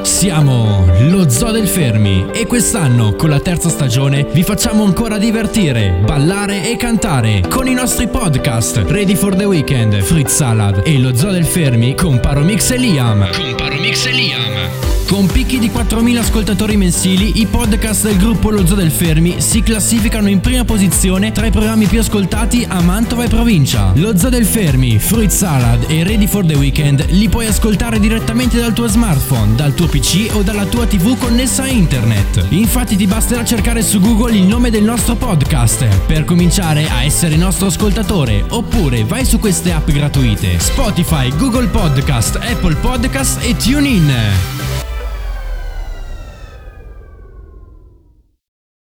Siamo lo Zoo del Fermi e quest'anno con la terza stagione vi facciamo ancora divertire, ballare e cantare con i nostri podcast Ready for the Weekend, Fritz Salad e lo Zoo del Fermi con Paromix e Liam. Con Paromix e Liam. Con picchi di 4.000 ascoltatori mensili, i podcast del gruppo Lo Zoo del Fermi si classificano in prima posizione tra i programmi più ascoltati a Mantova e provincia. Lo Zoo del Fermi, Fruit Salad e Ready for the Weekend li puoi ascoltare direttamente dal tuo smartphone, dal tuo PC o dalla tua TV connessa a internet. Infatti ti basterà cercare su Google il nome del nostro podcast per cominciare a essere nostro ascoltatore oppure vai su queste app gratuite Spotify, Google Podcast, Apple Podcast e TuneIn. there